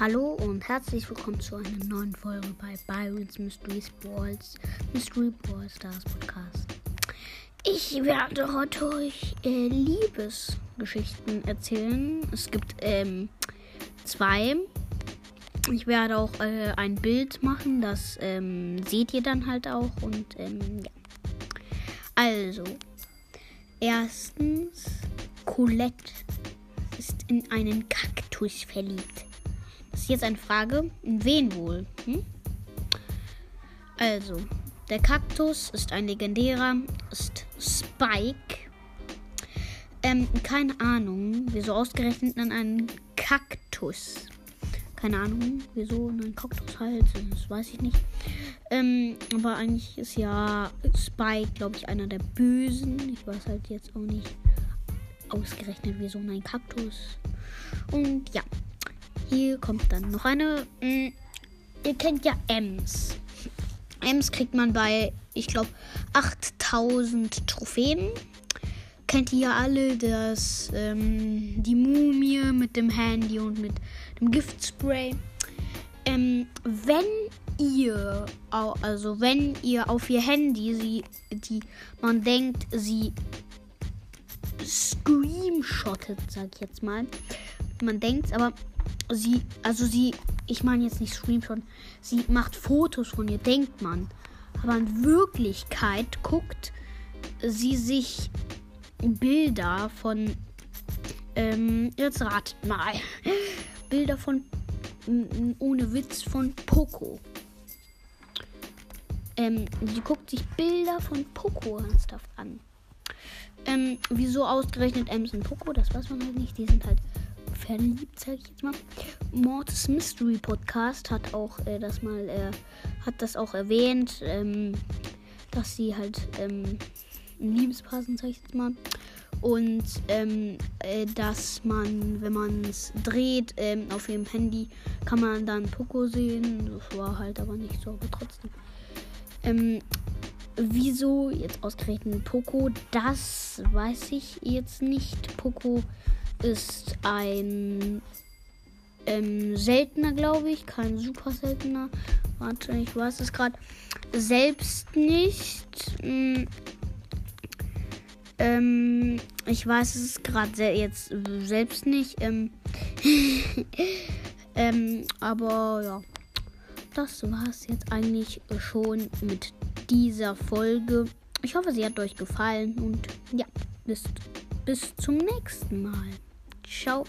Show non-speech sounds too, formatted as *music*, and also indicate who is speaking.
Speaker 1: Hallo und herzlich willkommen zu einer neuen Folge bei Byron's Mystery Balls Mystery Ball Stars Podcast. Ich werde heute euch äh, Liebesgeschichten erzählen. Es gibt ähm, zwei. Ich werde auch äh, ein Bild machen, das ähm, seht ihr dann halt auch. Und ähm, ja. Also, erstens, Colette ist in einen Kaktus verliebt. Ist jetzt eine Frage, in wen wohl? Hm? Also, der Kaktus ist ein legendärer, ist Spike. Ähm, keine Ahnung, wieso ausgerechnet an einen Kaktus. Keine Ahnung, wieso ein Kaktus halt, das weiß ich nicht. Ähm, aber eigentlich ist ja Spike, glaube ich, einer der Bösen. Ich weiß halt jetzt auch nicht ausgerechnet wieso ein Kaktus. Und ja, hier kommt dann noch eine. Mh, mm, ihr kennt ja Ems. Ems kriegt man bei, ich glaube, 8000 Trophäen. Kennt ihr ja alle das, ähm, die Mumie mit dem Handy und mit dem Giftspray. Ähm, wenn ihr, also wenn ihr auf ihr Handy sie, die, man denkt, sie screenshottet, sag ich jetzt mal. Man denkt, aber sie, also sie, ich meine jetzt nicht Screenshot, sie macht Fotos von ihr, denkt man. Aber in Wirklichkeit guckt sie sich Bilder von, ähm, jetzt ratet mal, *laughs* Bilder von, ohne Witz, von Poco. Ähm, sie guckt sich Bilder von Poco ernsthaft an. Ähm, wieso ausgerechnet Ems und Poco? Das weiß man halt nicht. Die sind halt verliebt, sag ich jetzt mal. Mortis Mystery Podcast hat auch äh, das mal, äh, hat das auch erwähnt, ähm, dass sie halt ähm, ein Liebespaar sind, sag ich jetzt mal. Und ähm, äh, dass man, wenn man es dreht ähm, auf ihrem Handy, kann man dann Poco sehen. Das war halt aber nicht so, aber trotzdem. Ähm, wieso jetzt ausgerechnet Poco? Das weiß ich jetzt nicht. Poco ist ein ähm, seltener, glaube ich. Kein super seltener. Warte, ich weiß es gerade selbst nicht. Hm. Ähm, ich weiß es gerade se jetzt selbst nicht. Ähm, *laughs* ähm, aber ja, das war es jetzt eigentlich schon mit dieser Folge. Ich hoffe, sie hat euch gefallen und ja, bis, bis zum nächsten Mal. 烧。